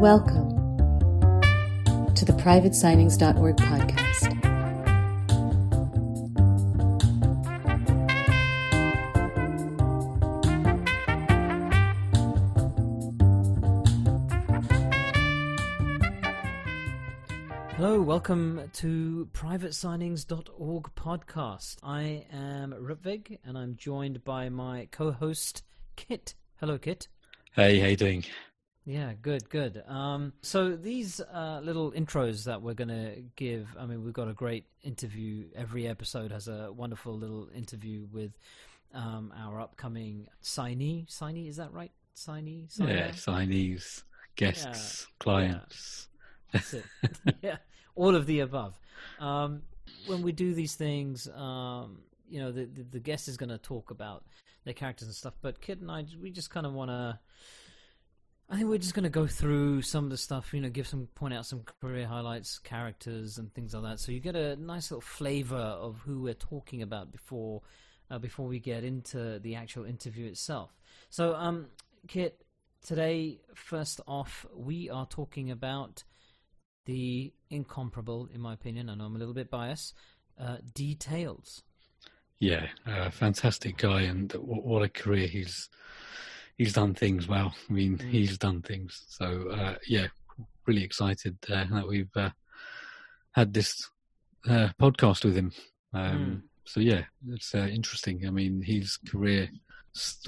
Welcome to the privatesignings.org podcast. Hello, welcome to privatesignings.org podcast. I am Rupvig and I'm joined by my co-host Kit. Hello Kit. Hey, how you doing? Yeah, good, good. Um, so these uh, little intros that we're going to give, I mean, we've got a great interview. Every episode has a wonderful little interview with um, our upcoming signee. Signee, is that right? Signee? Signer? Yeah, signees, guests, clients. That's it. yeah, all of the above. Um, when we do these things, um, you know, the, the, the guest is going to talk about their characters and stuff, but Kit and I, we just kind of want to. I think we're just going to go through some of the stuff, you know, give some, point out some career highlights, characters, and things like that. So you get a nice little flavor of who we're talking about before, uh, before we get into the actual interview itself. So, um, Kit, today, first off, we are talking about the incomparable, in my opinion, I know I'm a little bit biased, uh, Dee Tails. Yeah, uh, fantastic guy, and what, what, a career he's he's done things well. I mean, mm. he's done things. So uh, yeah, really excited uh, that we've uh, had this uh, podcast with him. Um, mm. So yeah, it's uh, interesting. I mean, his career,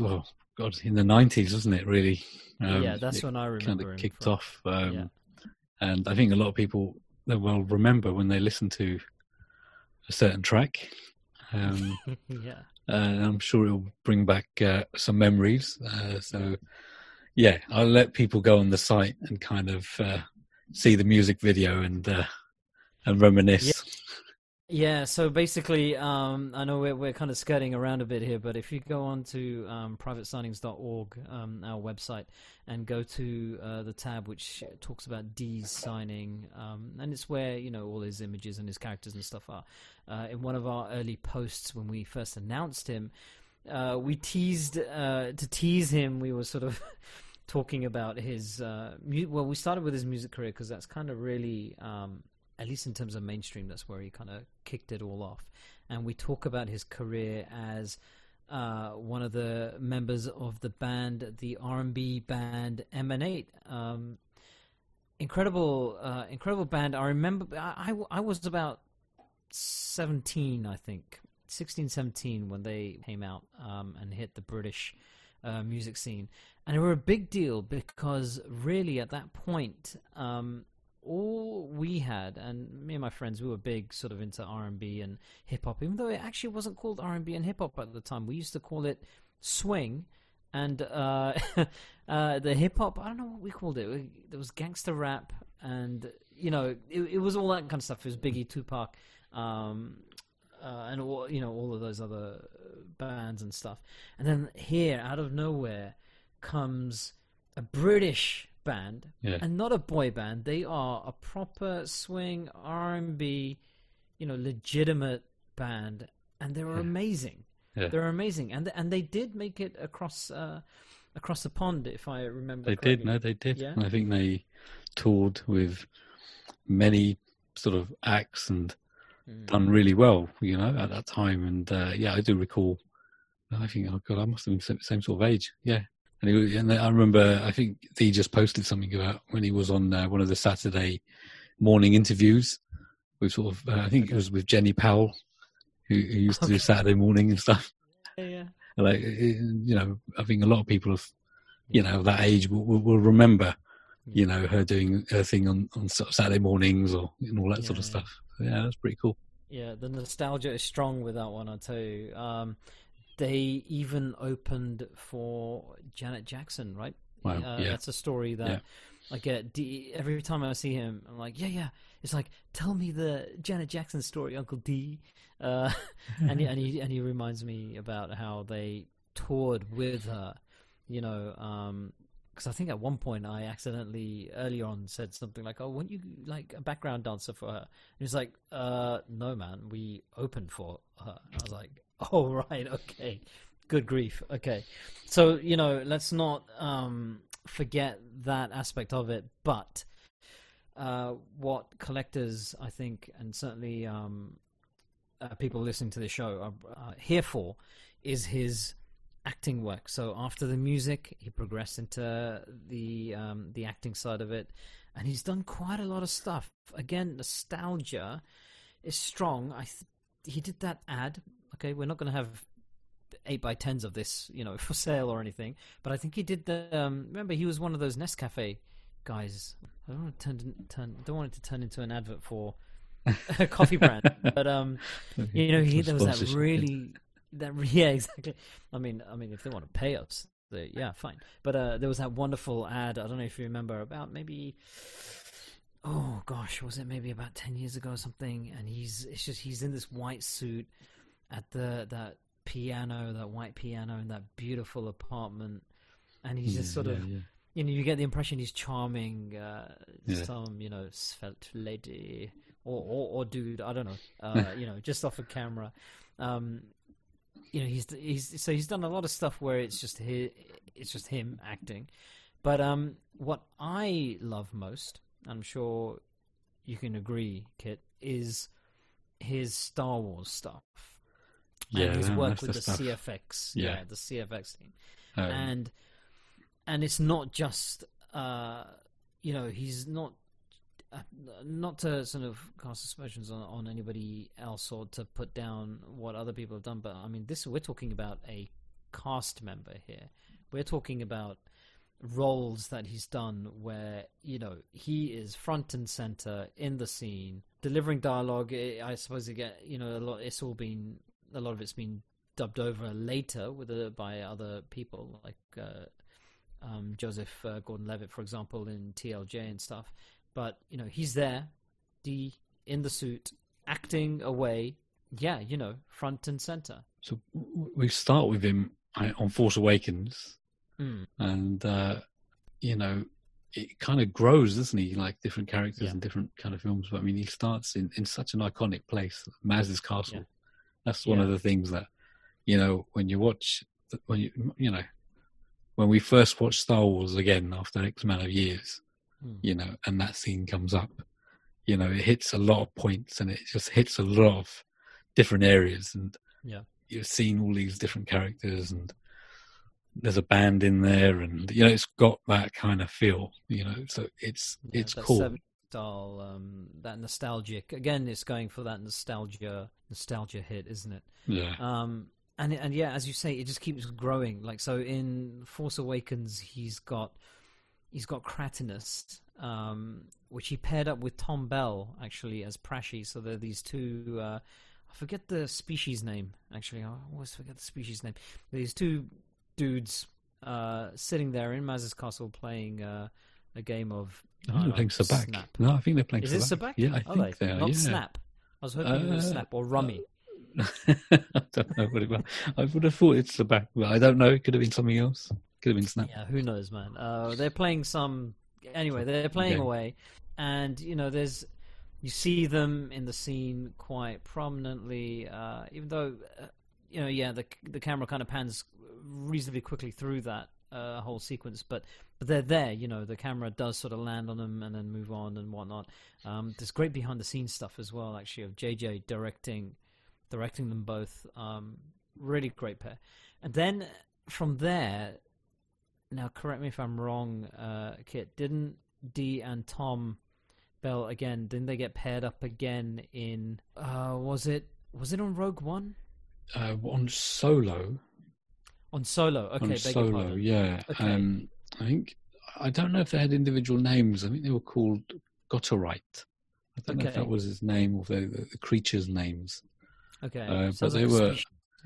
well, God, in the nineties, wasn't it? Really? Um, yeah, that's when I remember. Kind of kicked from. off. Um, yeah. And I think a lot of people will remember when they listen to a certain track. Um, yeah. Uh, I'm sure it'll bring back uh, some memories. Uh, so, yeah, I'll let people go on the site and kind of uh, see the music video and uh, and reminisce. Yeah. Yeah, so basically, um, I know we're, we're kind of skirting around a bit here, but if you go on to um, privatesignings.org, um, our website, and go to uh, the tab which talks about Dee's signing, um, and it's where you know all his images and his characters and stuff are. Uh, in one of our early posts when we first announced him, uh, we teased uh, to tease him. We were sort of talking about his uh, mu- well, we started with his music career because that's kind of really um, at least in terms of mainstream, that's where he kind of kicked it all off. And we talk about his career as uh, one of the members of the band, the R&B band Emanate. Um, incredible, uh, incredible band. I remember I, I, I, was about 17, I think, 16, 17 when they came out um, and hit the British uh, music scene. And they were a big deal because really at that point, um, all we had, and me and my friends, we were big sort of into R and B and hip hop, even though it actually wasn't called R and B and hip hop at the time. We used to call it swing, and uh, uh, the hip hop. I don't know what we called it. There was gangster rap, and you know, it, it was all that kind of stuff. It was Biggie, Tupac, um, uh, and all you know, all of those other bands and stuff. And then here, out of nowhere, comes a British band yeah. and not a boy band. They are a proper swing R and B, you know, legitimate band, and they were yeah. amazing. Yeah. They're amazing, and and they did make it across uh, across the pond, if I remember. They correctly. did. No, they did. Yeah? I think they toured with many sort of acts and mm. done really well. You know, at that time, and uh, yeah, I do recall. I think, oh god, I must have been the same sort of age. Yeah, and, he, and I remember, I think he just posted something about when he was on uh, one of the Saturday morning interviews with sort of, uh, I think it was with Jenny Powell, who, who used to okay. do Saturday morning and stuff. Yeah, yeah. Like, you know, I think a lot of people of, you know, that age will, will, remember, you know, her doing her thing on, on sort of Saturday mornings or and all that yeah, sort of stuff. So, yeah, that's pretty cool. Yeah, the nostalgia is strong with that one, I tell you. Um, they even opened for Janet Jackson, right? Wow, uh, yeah. That's a story that yeah. I get Dee, every time I see him. I'm like, yeah, yeah. It's like, tell me the Janet Jackson story, Uncle Dee. Uh, and he, and he and he reminds me about how they toured with her. You know, because um, I think at one point I accidentally early on said something like, "Oh, weren't you like a background dancer for her?" And he's like, "Uh, no, man. We opened for her." I was like, Oh right, okay. Good grief. Okay, so you know, let's not um, forget that aspect of it. But uh, what collectors, I think, and certainly um, uh, people listening to the show are uh, here for, is his acting work. So after the music, he progressed into the um, the acting side of it, and he's done quite a lot of stuff. Again, nostalgia is strong. I th- he did that ad. Okay, we're not going to have eight by tens of this, you know, for sale or anything. But I think he did the. Um, remember, he was one of those Nescafe guys. I don't want to turn, turn don't want it to turn into an advert for a coffee brand, but um, you know, he there was that really that yeah exactly. I mean, I mean, if they want to pay us, they, yeah, fine. But uh, there was that wonderful ad. I don't know if you remember about maybe. Oh gosh, was it maybe about ten years ago or something? And he's it's just he's in this white suit at the that piano, that white piano in that beautiful apartment, and he's just sort yeah, of yeah. you know, you get the impression he's charming, uh, Yeah. some you know svelte lady or, or or dude, I don't know, uh, you know, just off a camera. Um, you know, he's he's so he's done a lot of stuff where it's just hi it's just him acting. But um, what I love most, I'm sure you can agree, Kit, is his Star Wars stuff Yeah, and his work with the stuff. CFX, Yeah. yeah, the CFX team Um, and and it's not just uh you know he's not uh, not to sort of cast aspersions on, on anybody else or to put down what other people have done but i mean this we're talking about a cast member here we're talking about roles that he's done where you know he is front and center in the scene delivering dialogue i I suppose again you know a lot it's all been a lot of it's been dubbed over later with uh, by other people like uh, um, Joseph uh, Gordon-Levitt, for example, in TLJ and stuff. But you know, he's there, Dee in the suit, acting away. Yeah, you know, front and center. so we start with him on Force Awakens, Mm. and uh, you know it kind of grows, doesn't he? Like different characters Yeah. and different kind of films. But I mean, he starts in, in such an iconic place, Maz's Castle. That's one Yeah. of the things that you know when you watch when you you know when we first watched Star Wars again after X amount of years, Mm. you know, and that scene comes up, you know, it hits a lot of points and it just hits a lot of different areas and Yeah. you've seen all these different characters and there's a band in there and you know it's got that kind of feel you know so it's Yeah, it's cool 70s Style, um, that nostalgic. Again, it's going for that nostalgia, nostalgia hit, isn't it? yeah Um, and and yeah, as you say, it just keeps growing. Like so, in Force Awakens, he's got he's got Kratinus, um, which he paired up with Tom Bell actually as Prashi. So there are these two. Uh, I forget the species name. Actually, I always forget the species name. These two dudes uh, sitting there in Maz's castle playing uh, a game of. I I they're don't playing Sabacc. Snap. No, I think they're playing Is it Sabacc. Sabacc? Yeah, I Are think they? they are. Not yeah. Snap. I was hoping it was Uh, Snap or Rummy. I don't know what it was. I would have thought it's Sabacc, but I don't know. It could have been something else. Could have been Snap. Yeah, who knows, man? Uh, they're playing some. Anyway, they're playing Game. away, and you know, there's you see them in the scene quite prominently. Uh, even though, uh, you know, yeah, the the camera kind of pans reasonably quickly through that uh, whole sequence, but but they're there. You know, the camera does sort of land on them and then move on and whatnot. Um, there's great behind the scenes stuff as well, actually, of JJ directing directing them both. Um, really great pair, and then from there now correct me if I'm wrong, uh, Kit. Didn't Dee and Tom Bell again? Didn't they get paired up again in? Uh, was it was it on Rogue One? Uh, on Solo, On Solo? Okay, on Solo, yeah. Okay. Um, I think I don't know if they had individual names. I think they were called Gotterite. I don't know if that was his name or the, the, the creatures' names. Okay, Uh, but they like were-.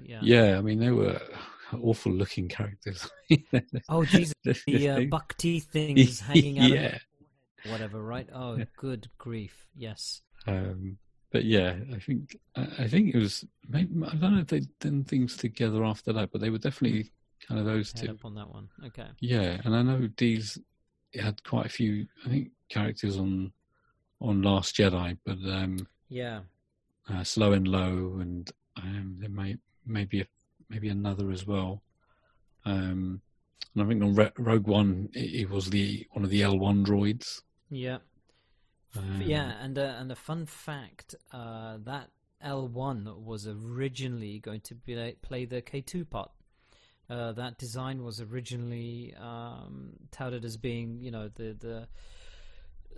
Yeah. Yeah, I mean they were awful looking characters. Oh Jesus, the uh, buck teeth things hanging out. yeah. Of whatever, right? Oh, good grief! Yes. Um, but yeah, I think I think it was. Maybe, I don't know if they'd done things together after that, but they were definitely kind of those Head two. up on that one. Okay. Yeah, and I know Dee's had quite a few. I think characters on on Last Jedi, but um, Yeah. uh, Slowen Lo, and um, there may maybe a, maybe another as well. Um, And I think on Rogue One, it, was the one of the L1 droids. Yeah. Um, yeah, and uh, and a fun fact uh, that L1 was originally going to be, play the K2 part. Uh, that design was originally um, touted as being, you know, the the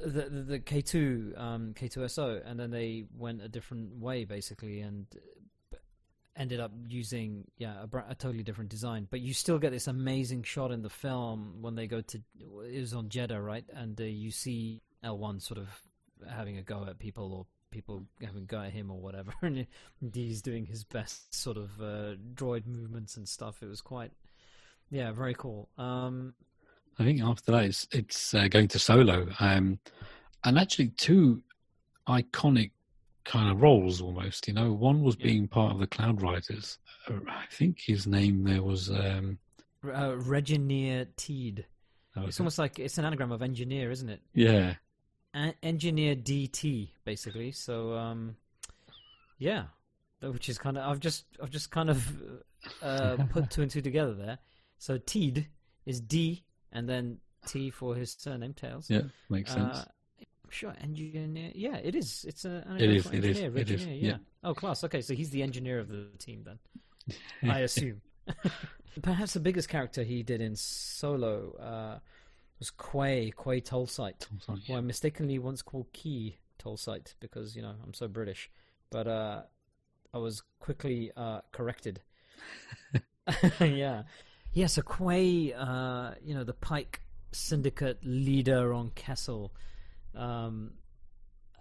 the, the, the K2 um, K2SO, and then they went a different way basically, and ended up using yeah a, a, totally different design. But you still get this amazing shot in the film when they go to it was on Jedha, right? And uh, you see L1 sort of having a go at people or people having a go at him or whatever, and he's doing his best sort of uh, droid movements and stuff. It was quite yeah very cool. Um, I think after that it's it's uh, going to solo, um, and actually two iconic kind of roles almost. You know, one was being part of the Cloud Riders. Uh, I think his name there was um, uh, Reginier Teed. Oh, it's almost like it's an anagram of engineer, isn't it? Yeah. Engineer DT, basically. So, um, yeah, which is kind of I've just I've just kind of uh, put two and two together there. So Teed is D and then T for his surname Tails. Yeah, makes sense. Uh, sure, engineer. Yeah, it is. It's a. It is. It is. It is. Yeah. yeah. Oh, class. Okay, so he's the engineer of the team then. I assume. Perhaps the biggest character he did in Solo uh, was Quay, Quay Tolsite, Tolsite who I mistakenly once called Key Tolsite because you know I'm so British, but uh, I was quickly uh, corrected. yeah, yeah. So Quay, uh, you know, the Pike Syndicate leader on Kessel. Um,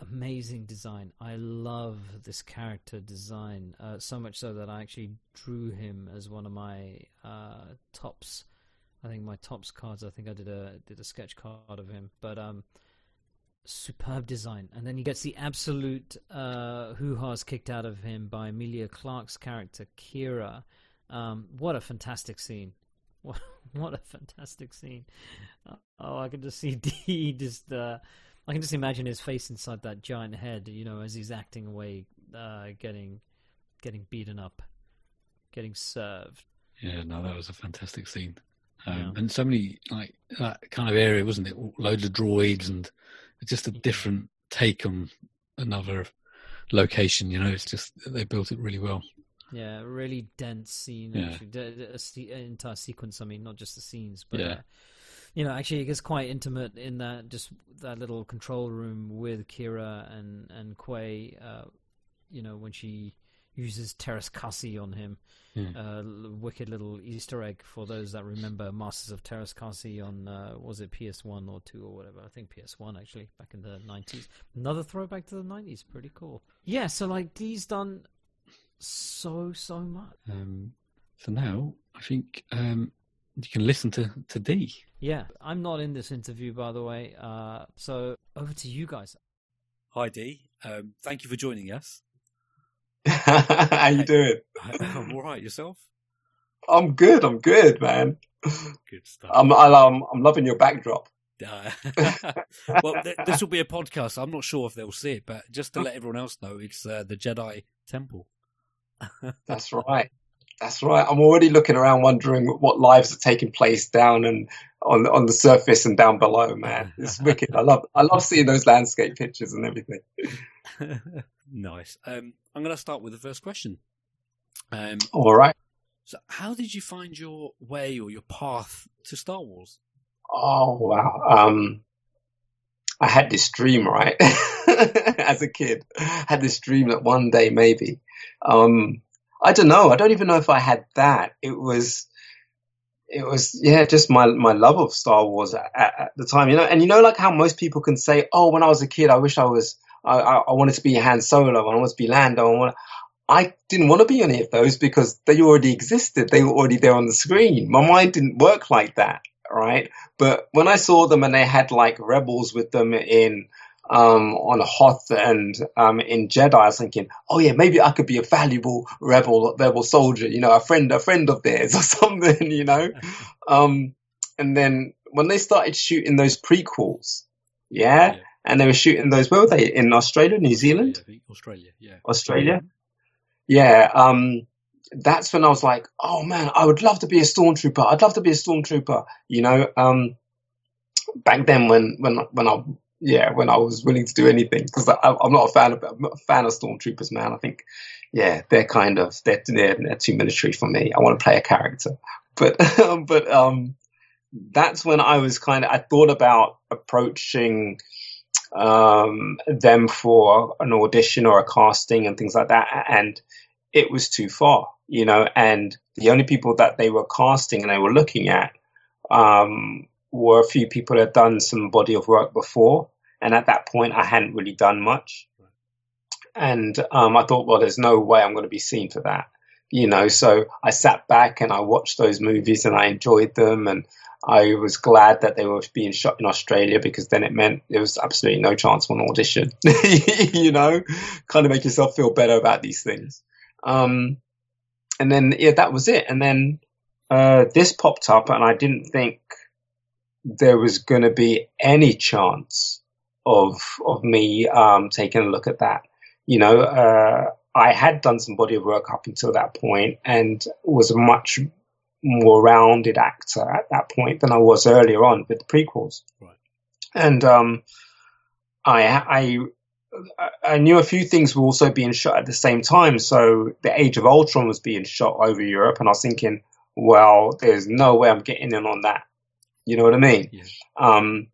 amazing design. I love this character design uh, so much so that I actually drew him as one of my uh, Topps. I think my Topps cards. I think I did a did a sketch card of him, but um, superb design. And then he gets the absolute uh, hoo ha's kicked out of him by Emilia Clarke's character Qi'ra. Um, what a fantastic scene! What what a fantastic scene! Oh, I can just see Dee just uh, I can just imagine his face inside that giant head, you know, as he's acting away, uh, getting getting beaten up, getting served. Yeah, no, that was a fantastic scene. Um, yeah. And so many like that kind of area, wasn't it? Loads of droids and just a different take on another location. You know, it's just they built it really well. Yeah, really dense scene. Yeah. Actually, a, entire sequence. I mean, not just the scenes, but yeah. Uh, you know, actually, it gets quite intimate in that just that little control room with Qi'ra and and Quay. Uh, you know, when she uses Teräs Käsi on him, yeah. uh, wicked little Easter egg for those that remember Masters of Teräs Käsi on uh, was it PS One or two or whatever? I think PS One actually back in the nineties. Another throwback to the nineties, pretty cool. Yeah, so like Dee's done so so much. Um, so now I think um, you can listen to, to Dee. Yeah, I'm not in this interview, by the way. Uh, so over to you guys. Hi, Dee. Um, thank you for joining us. How you doing? I'm all right. Yourself? I'm good. I'm good, man. Good stuff. I'm I'm, I'm loving your backdrop. Uh, well, th- this will be a podcast. I'm not sure if they'll see it, but just to let everyone else know, it's uh, the Jedi Temple. That's right. That's right. I'm already looking around, wondering what lives are taking place down and on on the surface and down below. Man, it's wicked. I love I love seeing those landscape pictures and everything. Nice. Um, I'm going to start with the first question. Um, All right. So, how did you find your way or your path to Star Wars? Oh wow. Um, I had this dream, right? As a kid, I had this dream that one day maybe. Um, I don't know. I don't even know if I had that. It was, it was, yeah, just my, my love of Star Wars at, at, the time, you know, and you know, like how most people can say, oh, when I was a kid, I wish I was, I, I wanted to be Han Solo, I wanted to be Lando, I, want I didn't want to be any of those because they already existed. They were already there on the screen. My mind didn't work like that, right? But when I saw them and they had like rebels with them in, um, on Hoth and um, in Jedi, I was thinking, oh yeah, maybe I could be a valuable rebel rebel soldier, you know, a friend a friend of theirs or something, you know. Um, and then when they started shooting those prequels, yeah, yeah, and they were shooting those, where were they in Australia, New Zealand, Australia, yeah, Australia, yeah. Um, that's when I was like, oh man, I would love to be a stormtrooper. I'd love to be a stormtrooper. You know, um, back then when when when I yeah when I was willing to do anything because I'm not a fan of I'm not a fan of stormtroopers, man. I think yeah they're kind of they're they're, they're too military for me. I want to play a character, but but um that's when I was kind of I thought about approaching um, them for an audition or a casting and things like that, and it was too far, you know. And the only people that they were casting and they were looking at um, were a few people that had done some body of work before, and at that point, I hadn't really done much. And um, I thought, well, there's no way I'm going to be seen for that, you know. So I sat back and I watched those movies and I enjoyed them, and I was glad that they were being shot in Australia because then it meant there was absolutely no chance for an audition. you know, kind of make yourself feel better about these things. Um, and then yeah, that was it. And then uh, this popped up, and I didn't think there was going to be any chance of of me um, taking a look at that. You know, uh, I had done some body of work up until that point, and was a much more rounded actor at that point than I was earlier on with the prequels. Right. And um, I, I I knew a few things were also being shot at the same time. So the Age of Ultron was being shot over Europe, and I was thinking, well, there's no way I'm getting in on that. You know what I mean? Yeah. Um,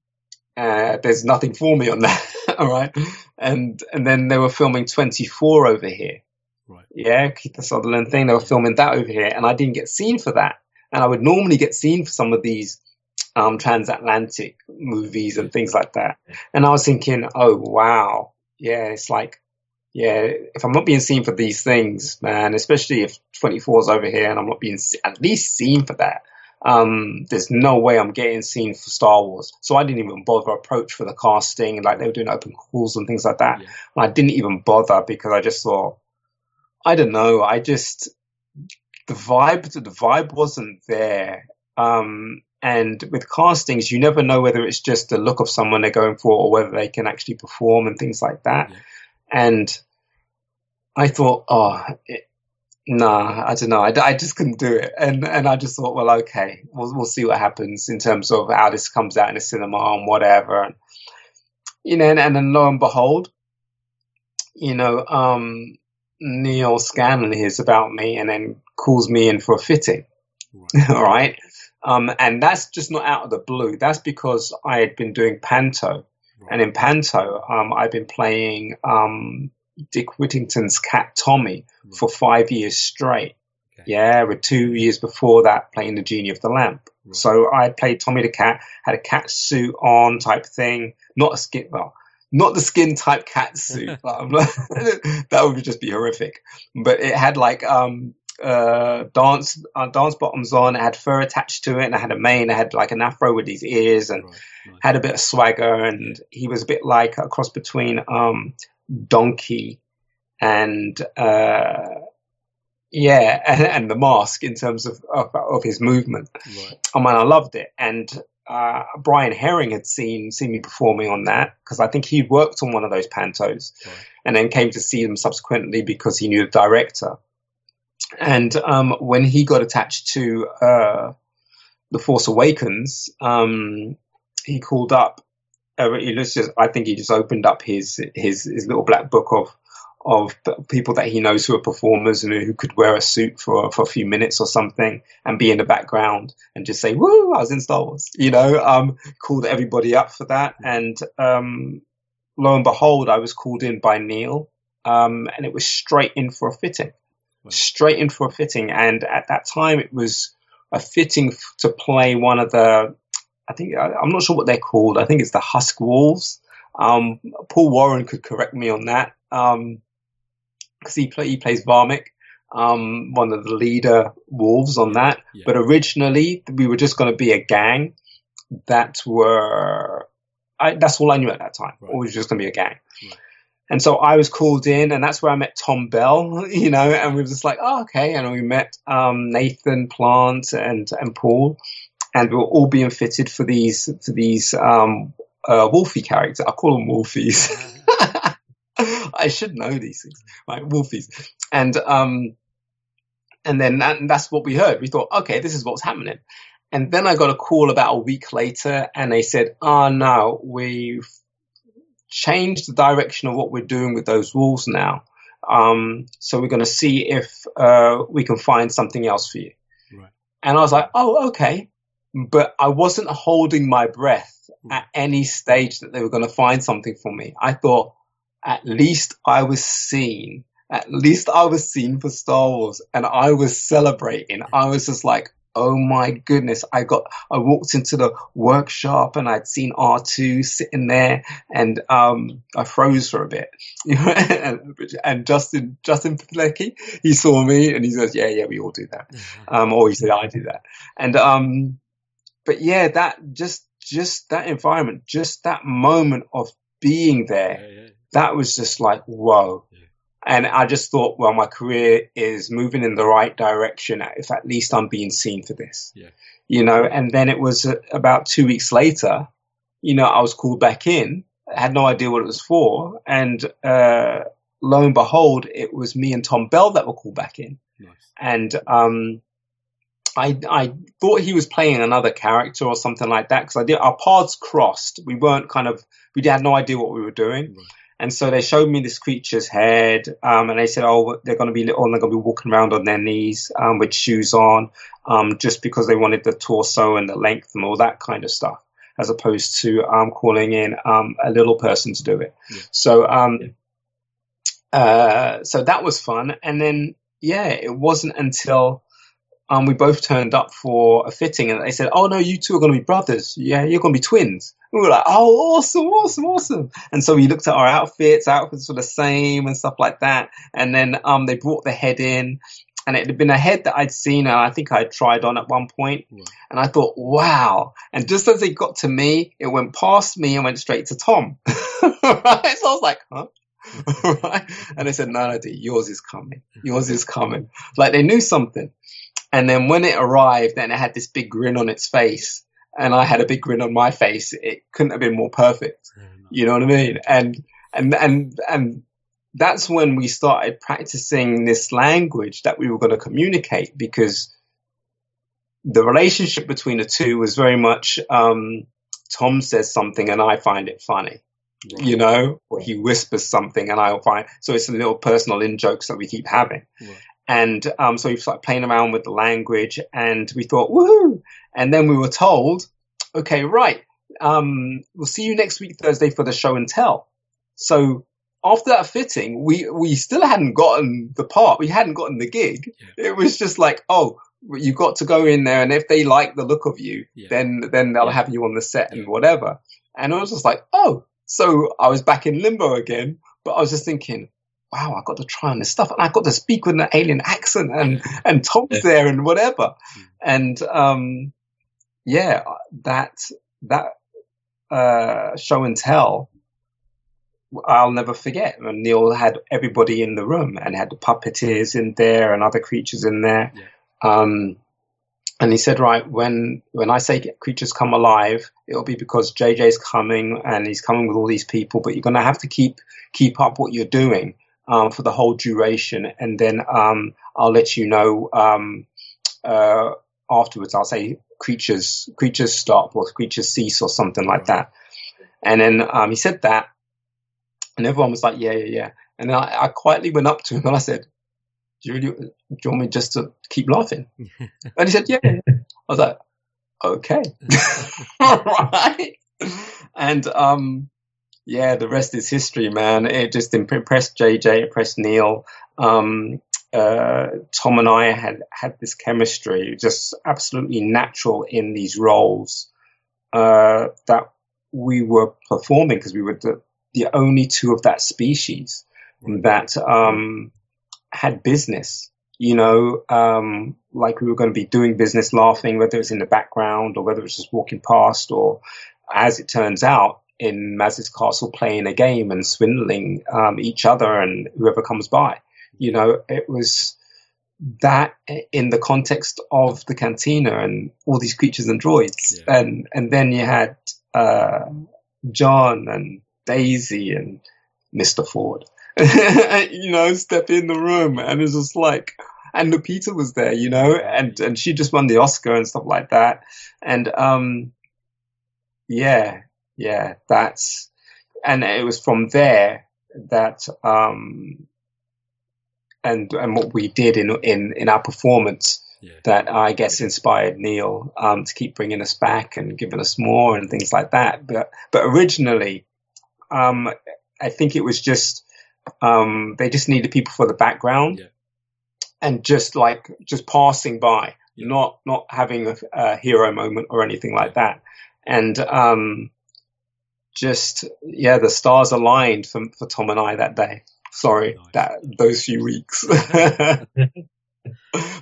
uh, there's nothing for me on that. all right. And and then they were filming 24 over here. Right. Yeah, Kiefer Sutherland thing. They were filming that over here, and I didn't get seen for that. And I would normally get seen for some of these um, transatlantic movies and things like that. And I was thinking, oh wow, yeah, it's like, yeah, if I'm not being seen for these things, man, especially if 24 is over here and I'm not being at least seen for that, um, there's no way I'm getting seen for Star Wars. So I didn't even bother approach for the casting, like they were doing open calls and things like that. Yeah. And I didn't even bother because I just thought, I don't know. I just the vibe the vibe wasn't there. Um, and with castings, you never know whether it's just the look of someone they're going for or whether they can actually perform and things like that. Yeah. And I thought, oh, it, nah, I don't know. I, I just couldn't do it. And and I just thought, well, okay, we'll, we'll see what happens in terms of how this comes out in the cinema and whatever. And, you know, and, and then lo and behold, you know, um, Neal Scanlon hears about me and then calls me in for a fitting. Right. All right. Um, and that's just not out of the blue. That's because I had been doing Panto. Right. And in Panto, um, I've been playing um, Dick Whittington's cat Tommy right. for five years straight. Okay. Yeah, with two years before that playing the Genie of the Lamp. Right. So I played Tommy the cat, had a cat suit on type thing, not a skit well, not the skin type cat suit. that would just be horrific. But it had like um uh dance uh, dance bottoms on. It had fur attached to it, and I had a mane. I had like an afro with these ears, and right, right. had a bit of swagger. And he was a bit like a cross between um Donkey and uh yeah, and, and, the mask in terms of of, of his movement. Right. I mean, I loved it, and uh, Brian Herring had seen seen me performing on that because I think he worked on one of those pantos, right. and then came to see them subsequently because he knew the director. And um, when he got attached to uh, the Force Awakens, um, he called up. Uh, he just, I think he just opened up his his his little black book of of people that he knows who are performers and who could wear a suit for for a few minutes or something and be in the background and just say, "Woo, I was in Star Wars," you know. Um, called everybody up for that, and um, lo and behold, I was called in by Neal, um, and it was straight in for a fitting, straight in for a fitting. And at that time, it was a fitting to play one of the, I think I'm not sure what they're called. I think it's the Husk Wolves. Um, Paul Warren could correct me on that. Um, because he play, he plays Varmik, um, one of the leader wolves on that. Yeah. But originally, we were just going to be a gang that were. I, that's all I knew at that time. Right. We were just going to be a gang. Right. And so I was called in, and that's where I met Tom Bell, you know, and we were just like, oh, okay. And we met um, Nathan Plant and and Paul, and we were all being fitted for these for these um, uh, Wolfie characters. I call them Wolfies. I should know these things, right? Wolfies. And, um, And then that, that's what we heard. We thought, okay, this is what's happening. And then I got a call about a week later and they said, oh no, we've changed the direction of what we're doing with those walls now. Um, so we're going to see if uh, we can find something else for you. Right. And I was like, oh, okay. But I wasn't holding my breath at any stage that they were going to find something for me. I thought, at least I was seen. At least I was seen for Star Wars and I was celebrating. I was just like, oh my goodness. I got, I walked into the workshop and I'd seen R2 sitting there and, um, I froze for a bit. and, and Justin, Justin Padalecki, he saw me and he says, yeah, yeah, we all do that. Um, or he said, I do that. And, um, but yeah, that just, just that environment, just that moment of being there, Yeah, yeah. that was just like, whoa. Yeah. And I just thought, well, my career is moving in the right direction if at least I'm being seen for this. Yeah. You know, and then it was uh, about two weeks later, you know, I was called back in. I had no idea what it was for. And uh, lo and behold, it was me and Tom Bell that were called back in. Nice. And um, I, I thought he was playing another character or something like that because I did our paths crossed. We weren't kind of we had no idea what we were doing. Right. And so they showed me this creature's head, um, and they said, "Oh, they're going to be little, and they're going to be walking around on their knees um, with shoes on, um, just because they wanted the torso and the length and all that kind of stuff, as opposed to um, calling in um, a little person to do it." Yeah. So, um, uh, so that was fun. And then, yeah, it wasn't until um, we both turned up for a fitting, and they said, "Oh no, you two are going to be brothers. Yeah, you're going to be twins." And we were like, "Oh, awesome, awesome, awesome!" And so we looked at our outfits. Outfits were the same and stuff like that. And then um, they brought the head in, and it had been a head that I'd seen, and I think I'd tried on at one point. Right. And I thought, "Wow!" And just as it got to me, it went past me and went straight to Tom. right? So I was like, "Huh." right? And they said, no, no, dude, yours is coming. Yours is coming. Like they knew something. And then when it arrived and it had this big grin on its face and I had a big grin on my face, it couldn't have been more perfect. You know what I mean? And, and, and, and that's when we started practicing this language that we were going to communicate because the relationship between the two was very much, um, Tom says something and I find it funny Right. you know, or he whispers something and I'll find, so it's a little personal in jokes that we keep having. Right. And, um, so we started playing around with the language and we thought, woohoo. And then we were told, okay, right. Um, we'll see you next week, Thursday for the show and tell. So after that fitting, we, we still hadn't gotten the part. We hadn't gotten the gig. It was just like, oh, you've got to go in there. And if they like the look of you, Yeah. then, then they'll Yeah. have you on the set and whatever. And I was just like, oh, so I was back in limbo again, but I was just thinking, wow, I got to try on this stuff and I got to speak with an alien accent and, and Tom's Yeah. there and whatever. Mm. And, um, yeah, that, that, uh, show and tell, I'll never forget. And Neal had everybody in the room and had the puppeteers in there and other creatures in there. Um, and he said, right, when, when I say creatures come alive, it'll be because JJ's coming and he's coming with all these people, but you're going to have to keep, keep up what you're doing, um, for the whole duration. And then, um, I'll let you know, um, uh, afterwards. I'll say creatures, creatures stop or creatures cease or something like that. And then, um, he said that and everyone was like, yeah, yeah, yeah. And then I, I quietly went up to him and I said, do you really, do you want me just to keep laughing? And he said, yeah. I was like, okay. right. And, um, yeah, the rest is history, man. It just impressed JJ, impressed Neal. Um, uh, Tom and I had had this chemistry, just absolutely natural in these roles, uh, that we were performing because we were the, the only two of that species that, um, had business, you know, um, like we were going to be doing business laughing, whether it's in the background or whether it's just walking past or as it turns out in Maz's Castle playing a game and swindling, um, each other and whoever comes by, you know, it was that in the context of the cantina and all these creatures and droids. Yeah. And, and then you had, uh, John and Daisy and Mr. Ford, you know, step in the room and it's just like, and Lupita was there, you know, and and she just won the Oscar and stuff like that, and um, yeah, yeah, that's, and it was from there that um, and and what we did in in in our performance. Yeah. That I guess inspired Neal um, to keep bringing us back and giving us more and things like that. But but originally, um, I think it was just um, they just needed people for the background Yeah. and just like just passing by, Yeah. not not having a, a hero moment or anything like that. And um, just yeah, the stars aligned for for Tom and I that day. Sorry, Nice. that those few weeks.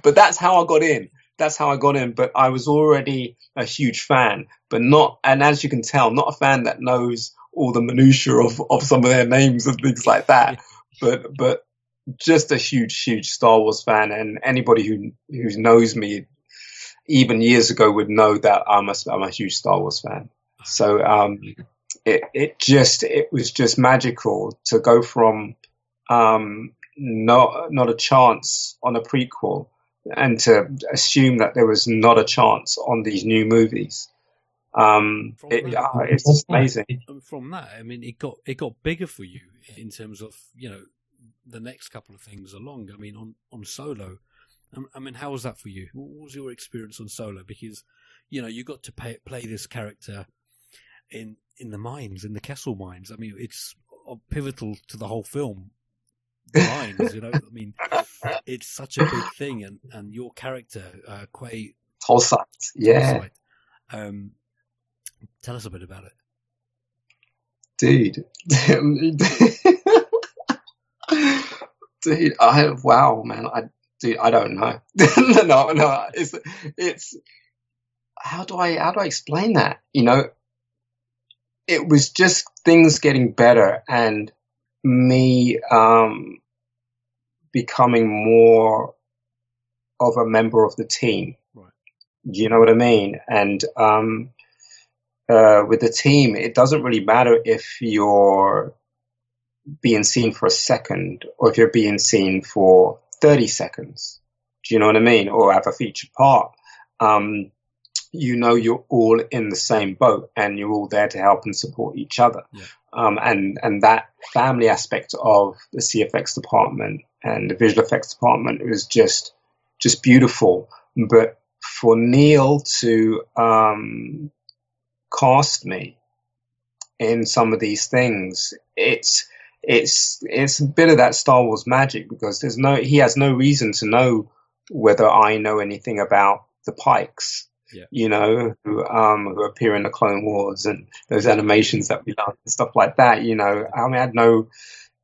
but that's how I got in. That's how I got in. But I was already a huge fan, but not, and as you can tell, not a fan that knows all the minutiae of, of some of their names and things like that. But, but just a huge, huge Star Wars fan. And anybody who, who knows me even years ago would know that I'm a, I'm a huge Star Wars fan. So, um, it, it just, it was just magical to go from, um, not, not a chance on a prequel and to assume that there was not a chance on these new movies. Um, it, that- uh, it's just amazing. And from that, I mean, it got it got bigger for you in terms of you know the next couple of things along. I mean, on on Solo, um, I mean, how was that for you? What was your experience on Solo? Because you know you got to pay, play this character in in the mines, in the Kessel mines. I mean, it's pivotal to the whole film. The mines, you know. I mean, it's such a big thing, and and your character, uh, Quay Tolsite, yeah, um, tell us a bit about it. dude. dude, I wow, man, I dude, I don't know. no, no, it's it's how do I how do I explain that? You know, it was just things getting better and me um becoming more of a member of the team. Right. Do you know what I mean? And um uh, with the team, it doesn't really matter if you're being seen for a second or if you're being seen for 30 seconds. Do you know what I mean? Or have a featured part. Um, you know, you're all in the same boat and you're all there to help and support each other. Yeah. Um, and, and that family aspect of the CFX department and the visual effects department was just, just beautiful. But for Neal to, um, cast me in some of these things, it's it's it's a bit of that Star Wars magic because there's no he has no reason to know whether I know anything about the Pikes. Yeah. You know, who um who appear in the Clone Wars and those animations that we love and stuff like that. You know, I mean, I had no,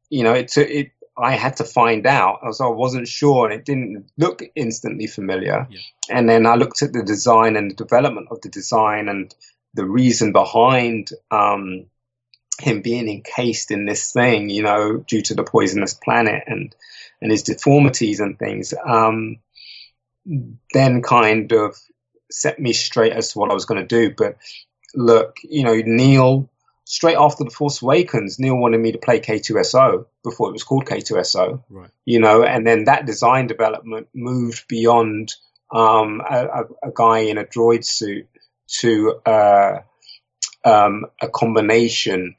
you know, it it I had to find out. So I wasn't sure, and it didn't look instantly familiar. Yeah. And then I looked at the design and the development of the design and the reason behind um, him being encased in this thing, you know, due to the poisonous planet and and his deformities and things, um, then kind of set me straight as to what I was going to do. But look, you know, Neal, straight after the Force Awakens, Neal wanted me to play K2SO before it was called K2SO Right. you know, and then that design development moved beyond um, a, a, guy in a droid suit to uh, um, a combination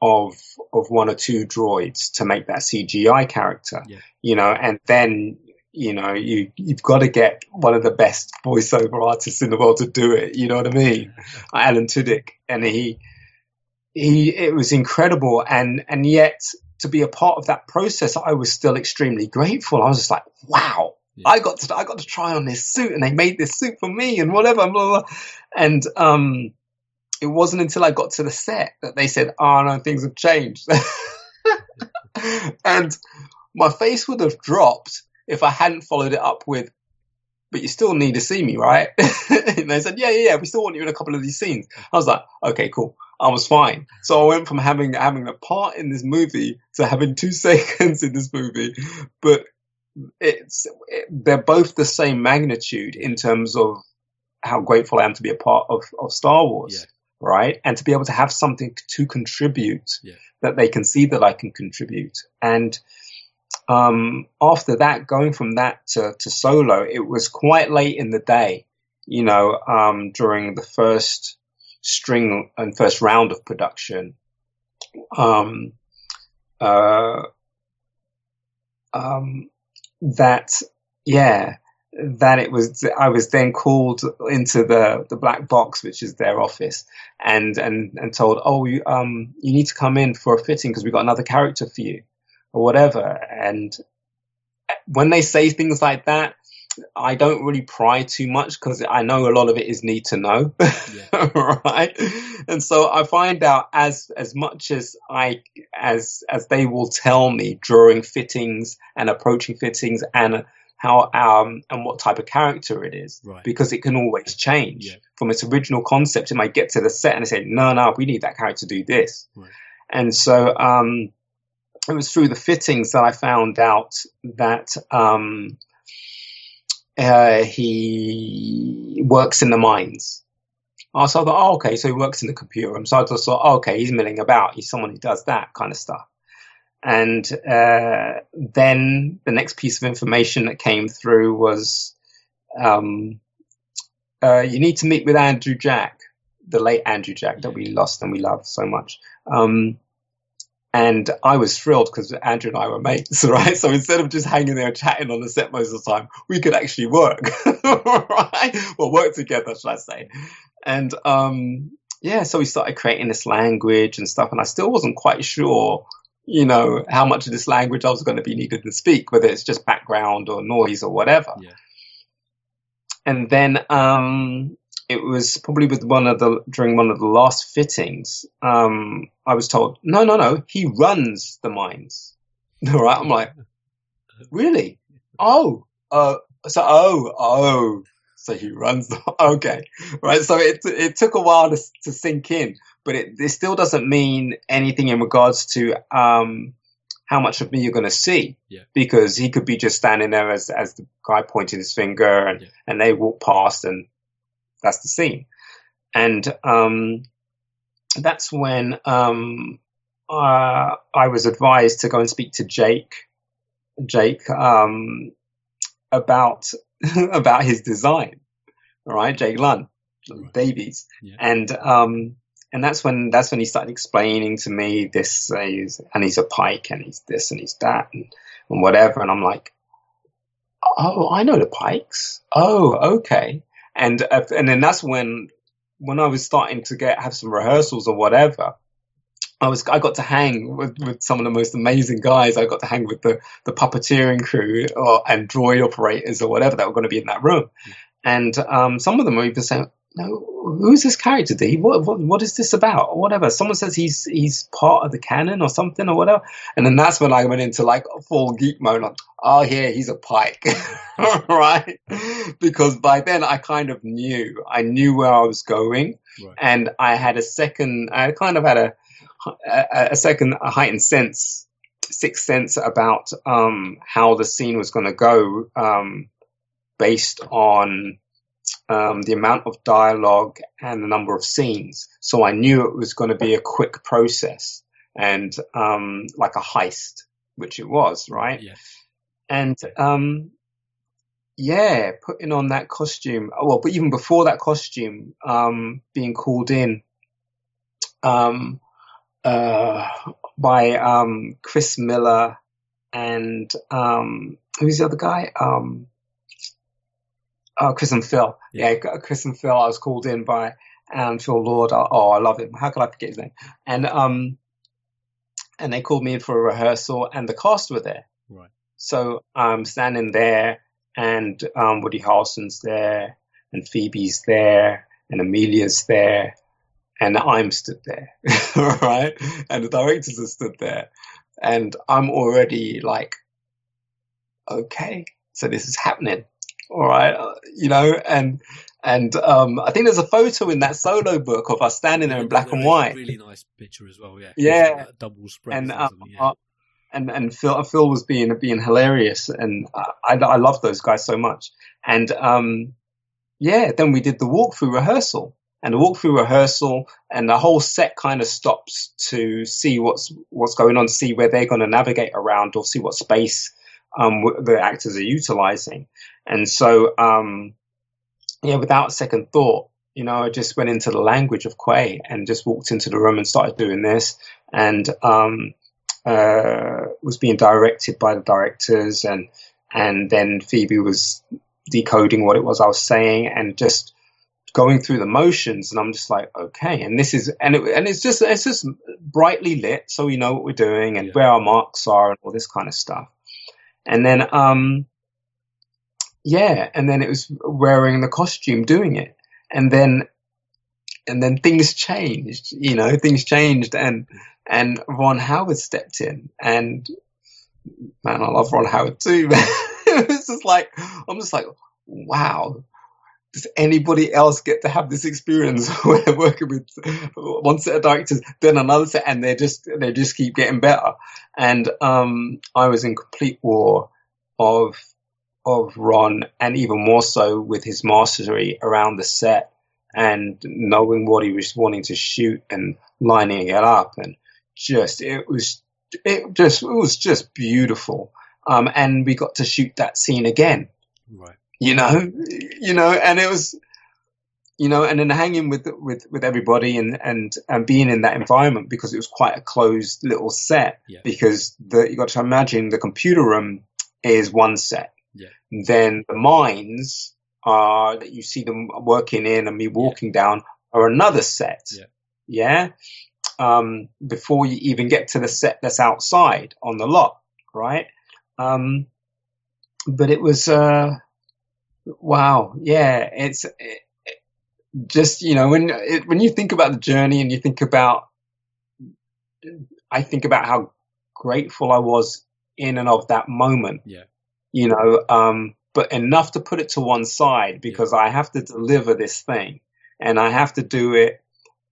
of of one or two droids to make that CGI character, Yeah. you know, and then you know you you've got to get one of the best voiceover artists in the world to do it. You know what I mean? Alan Tudyk, and he he it was incredible, and and yet to be a part of that process, I was still extremely grateful. I was just like, wow, Yeah. I got to I got to try on this suit, and they made this suit for me, and whatever, blah, blah. and um, it wasn't until I got to the set that they said, oh no, things have changed, and my face would have dropped if I hadn't followed it up with. But you still need to see me, right? and they said, yeah, yeah, yeah, we still want you in a couple of these scenes. I was like, okay, cool. I was fine. So I went from having having a part in this movie to having two seconds in this movie, but it's it, they're both the same magnitude in terms of how grateful I am to be a part of of Star Wars, Yeah. right? And to be able to have something to contribute Yeah. that they can see that I can contribute, and um, after that, going from that to, to solo, it was quite late in the day, you know, um, during the first string and first round of production. Um, uh, um, that, yeah, that it was, I was then called into the, the black box, which is their office and, and, and told, oh, you, um, you need to come in for a fitting because we've got another character for you or whatever. And when they say things like that, I don't really pry too much because I know a lot of it is need to know, yeah. right? And so I find out as as much as I as as they will tell me during fittings and approaching fittings and how um and what type of character it is right. because it can always change Yeah. from its original concept. It might get to the set and they say, no, no, we need that character to do this, Right. and so um it was through the fittings that I found out that um, uh, he works in the mines. Oh, so I thought, oh, okay, so he works in the computer room. So I just thought, oh, okay, he's milling about. He's someone who does that kind of stuff. And uh, then the next piece of information that came through was um, uh, you need to meet with Andrew Jack, the late Andrew Jack that we lost and we love so much. Um, and I was thrilled because Andrew and I were mates, right? So instead of just hanging there and chatting on the set most of the time, we could actually work, right? Well, work together, should I say? And um, yeah, so we started creating this language and stuff, and I still wasn't quite sure, you know, how much of this language I was going to be needed to speak, whether it's just background or noise or whatever. Yeah. And then um, it was probably with one of the during one of the last fittings. Um, I was told, no, no, no, he runs the mines. All right, I'm like, really? Oh, uh, so oh, oh, so he runs. The, okay, right. So it it took a while to to sink in, but it, it still doesn't mean anything in regards to um how much of me you're going to see. Yeah. Because he could be just standing there as as the guy pointing his finger, and Yeah. and they walk past, and that's the scene. And um, that's when um, uh, I was advised to go and speak to Jake, Jake, um, about about his design. All right, Jake Lunt, Right. Davies, Yeah. and um, and that's when that's when he started explaining to me this, uh, he's, and he's a Pyke, and he's this, and he's that, and, and whatever, and I'm like, oh, I know the Pykes. Oh, okay, and uh, and then that's when when I was starting to get have some rehearsals or whatever. I was I got to hang with, with some of the most amazing guys. I got to hang with the the puppeteering crew or and droid operators or whatever that were going to be in that room, and um, some of them were even saying, "No, who's this character? D? What, what what is this about? Or whatever." Someone says he's he's part of the canon or something or whatever, and then that's when I went into like full geek mode. Like, oh yeah, he's a Pyke, right? Because by then I kind of knew I knew where I was going, Right. and I had a second. I kind of had a a, a second a heightened sense, sixth sense about um, how the scene was going to go, um, based on um, the amount of dialogue and the number of scenes. So I knew it was going to be a quick process and um, like a heist, which it was, right? Yeah. and um yeah putting on that costume well but even before that costume um being called in um uh by um chris miller and um who's the other guy um oh chris and phil. Yeah. yeah, chris and phil i was called in by and phil lord. Oh i love him. How could i forget his name? And um and they called me in for a rehearsal and the cast were there. Right. so I'm standing there, and um, Woody Harrelson's there, and Phoebe's there, and Emilia's there, and I'm stood there, right? And the directors are stood there, and I'm already like, okay, so this is happening, all right, uh, you know, and and um, I think there's a photo in that solo book of us standing there in black and white, Really nice picture as well. Yeah. Yeah. That double spread. and uh, yeah. uh, and and Phil Phil was being being hilarious, and I I love those guys so much. And um, yeah, then we did the walkthrough rehearsal, and the walkthrough rehearsal, and the whole set kind of stops to see what's what's going on, see where they're going to navigate around, or see what space um, the actors are utilizing. And so, um, yeah, without second thought, you know, I just went into the language of Quay and just walked into the room and started doing this, and um, uh, was being directed by the directors, and and then Phoebe was decoding what it was I was saying, and just going through the motions, and I'm just like, okay, and this is, and it, and it's just, it's just brightly lit, so we know what we're doing and yeah. where our marks are and all this kind of stuff. And then, um, yeah, and then it was wearing the costume doing it, and then, and then things changed, you know, things changed, and and Ron Howard stepped in, and man, I love Ron Howard too. Man. It's just like I'm just like, wow, does anybody else get to have this experience where they're working with one set of directors, then another set, and they just they just keep getting better. And um, I was in complete awe of of Ron, and even more so with his mastery around the set and knowing what he was wanting to shoot and lining it up, and just it was it just it was just beautiful. Um, and we got to shoot that scene again. Right you know, you know, and it was, you know, and then hanging with with with everybody and and and being in that environment because it was quite a closed little set. Yeah. Because the you got to imagine the computer room is one set. Yeah. Then the mines are that you see them working in and me walking yeah. down are another set. Yeah. Yeah. Um, before you even get to the set that's outside on the lot, right? Um, but it was, uh, Wow. Yeah. It's it, just, you know, when, it, when you think about the journey and you think about, I think about how grateful I was in and of that moment. Yeah. You know, um, but enough to put it to one side because yeah. I have to deliver this thing and I have to do it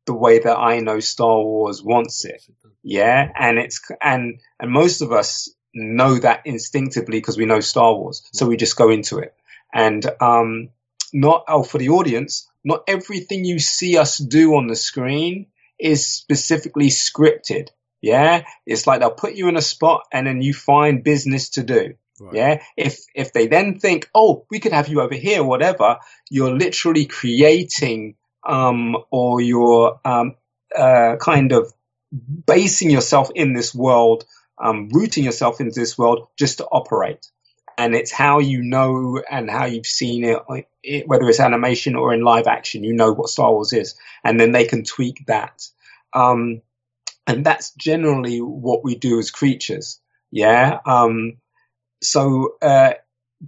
the way that I know Star Wars wants it. Yeah. And it's, and, and most of us know that instinctively because we know Star Wars. So we just go into it. And um, not oh, for the audience, not everything you see us do on the screen is specifically scripted. Yeah, it's like they'll put you in a spot and then you find business to do. Right. Yeah, if if they then think, oh, we could have you over here, whatever, you're literally creating um, or you're um, uh, kind of basing yourself in this world, um, rooting yourself into this world just to operate and it's how you know and how you've seen it, whether it's animation or in live action, you know what Star Wars is, and then they can tweak that. Um, and that's generally what we do as creatures. Yeah. Um, so uh,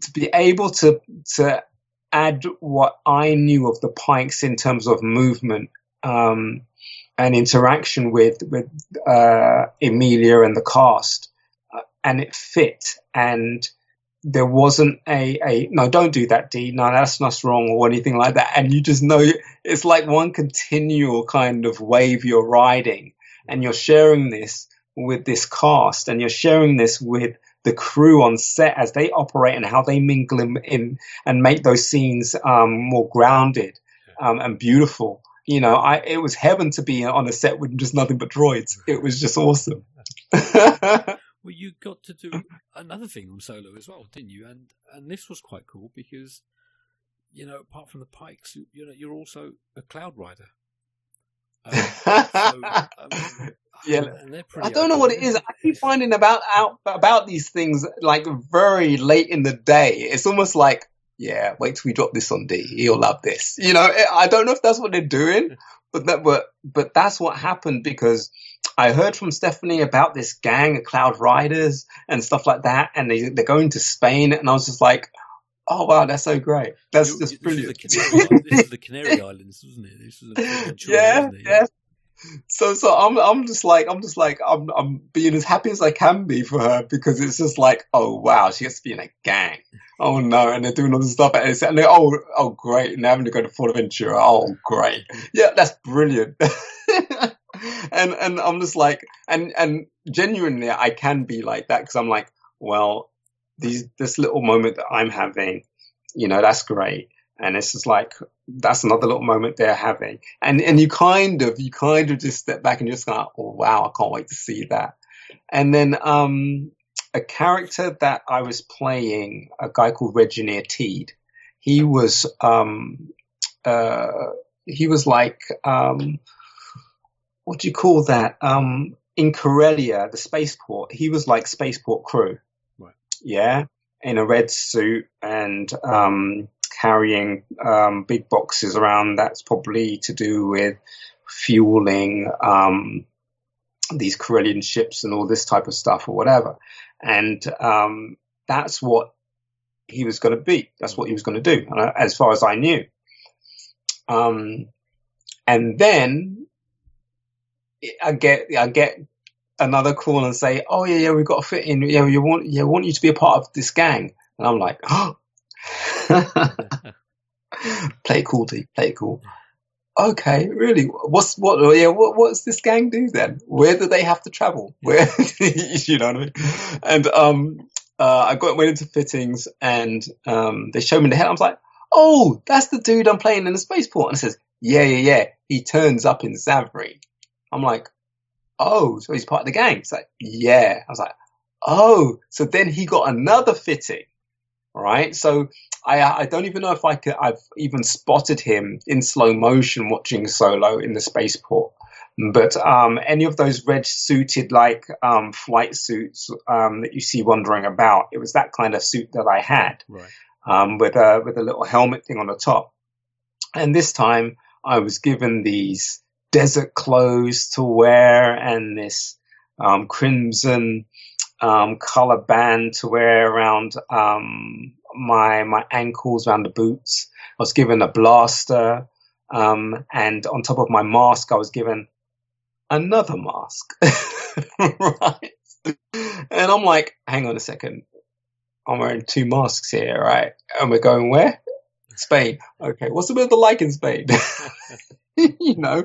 to be able to to add what I knew of the Pykes in terms of movement um, and interaction with with uh, Emilia and the cast, uh, and it fit and there wasn't a, a no don't do that d. No that's not wrong or anything like that. And you just know it's like one continual kind of wave you're riding and you're sharing this with this cast and you're sharing this with the crew on set as they operate and how they mingle in, in and make those scenes um, more grounded um, and beautiful. You know I, it was heaven to be on a set with just nothing but droids. It was just awesome Well, you got to do another thing on Solo as well, didn't you? And and this was quite cool because, you know, apart from the Pykes, you, you know, you're also a cloud rider. Um, so, um, yeah, I don't know what it is. I keep finding about out about these things like very late in the day. It's almost like, yeah, wait till we drop this on D. He'll love this. You know, I don't know if that's what they're doing, but that but but that's what happened because I heard from Stephanie about this gang of Cloud Riders and stuff like that, and they they're going to Spain, and I was just like, oh wow, that's so great. That's just brilliant. This is, Canary, this is the Canary Islands, wasn't it? This was yeah, it? yeah. So so I'm I'm just like I'm just like I'm I'm being as happy as I can be for her because it's just like oh wow she gets to be in a gang. Oh no and they're doing all this stuff and, and they oh oh great and they're having to go to Fuerteventura. Oh great. Yeah that's brilliant. And and I'm just like, and and genuinely, I can be like that because I'm like, well, these this little moment that I'm having, you know, that's great, and it's just like, that's another little moment they're having. And and you kind of you kind of just step back and you're just like, oh wow, I can't wait to see that. And then um, a character that I was playing, a guy called Regineer Teed, he was um, uh, he was like um, what do you call that? Um, in Corellia, the spaceport, he was like spaceport crew. Right. Yeah, in a red suit and um, carrying um, big boxes around. That's probably to do with fueling um, these Corellian ships and all this type of stuff or whatever. And um, that's what he was going to be. That's what he was going to do, as far as I knew. Um, and then I get I get another call and say, "Oh yeah, yeah, we've got to fit in. Yeah, you want yeah, we want you to be a part of this gang." And I'm like, "Oh, play it cool, D. Play it cool." Okay, really? What's what? Yeah, what what's this gang do then? Where do they have to travel? Where you know what I mean? And um, uh, I got went into fittings and um, they showed me the head. I was like, "Oh, that's the dude I'm playing in the spaceport." And it says, "Yeah, yeah, yeah." He turns up in Zavri. I'm like, oh, so he's part of the gang. It's like, yeah. I was like, oh, so then he got another fitting, right? So I, I don't even know if I could, I've even spotted him in slow motion watching Solo in the spaceport. But um, any of those red suited like um, flight suits um, that you see wandering about, it was that kind of suit that I had, Right. um, with a with a little helmet thing on the top. And this time, I was given these desert clothes to wear and this um, crimson um, color band to wear around um, my my ankles, around the boots. I was given a blaster, um, and on top of my mask, I was given another mask. right, and I'm like, hang on a second, I'm wearing two masks here, right? And we're going where? Spain. Okay, what's the weather like in Spain? you know,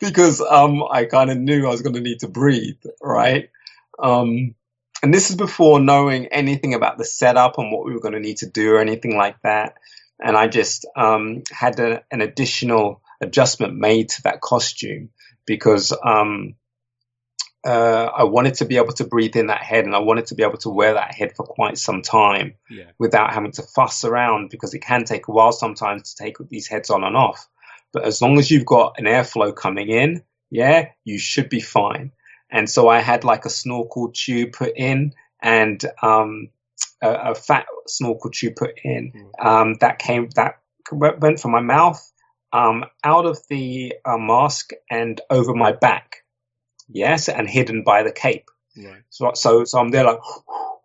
because um, I kind of knew I was going to need to breathe, right? Um, and this is before knowing anything about the setup and what we were going to need to do or anything like that. And I just um, had a, an additional adjustment made to that costume because um, uh, I wanted to be able to breathe in that head and I wanted to be able to wear that head for quite some time Yeah. without having to fuss around because it can take a while sometimes to take these heads on and off. But as long as you've got an airflow coming in, yeah, you should be fine. And so I had like a snorkel tube put in and um, a, a fat snorkel tube put in um, that came that went from my mouth um, out of the uh, mask and over my back. Yes, and hidden by the cape. Right. So, so, so I'm there like,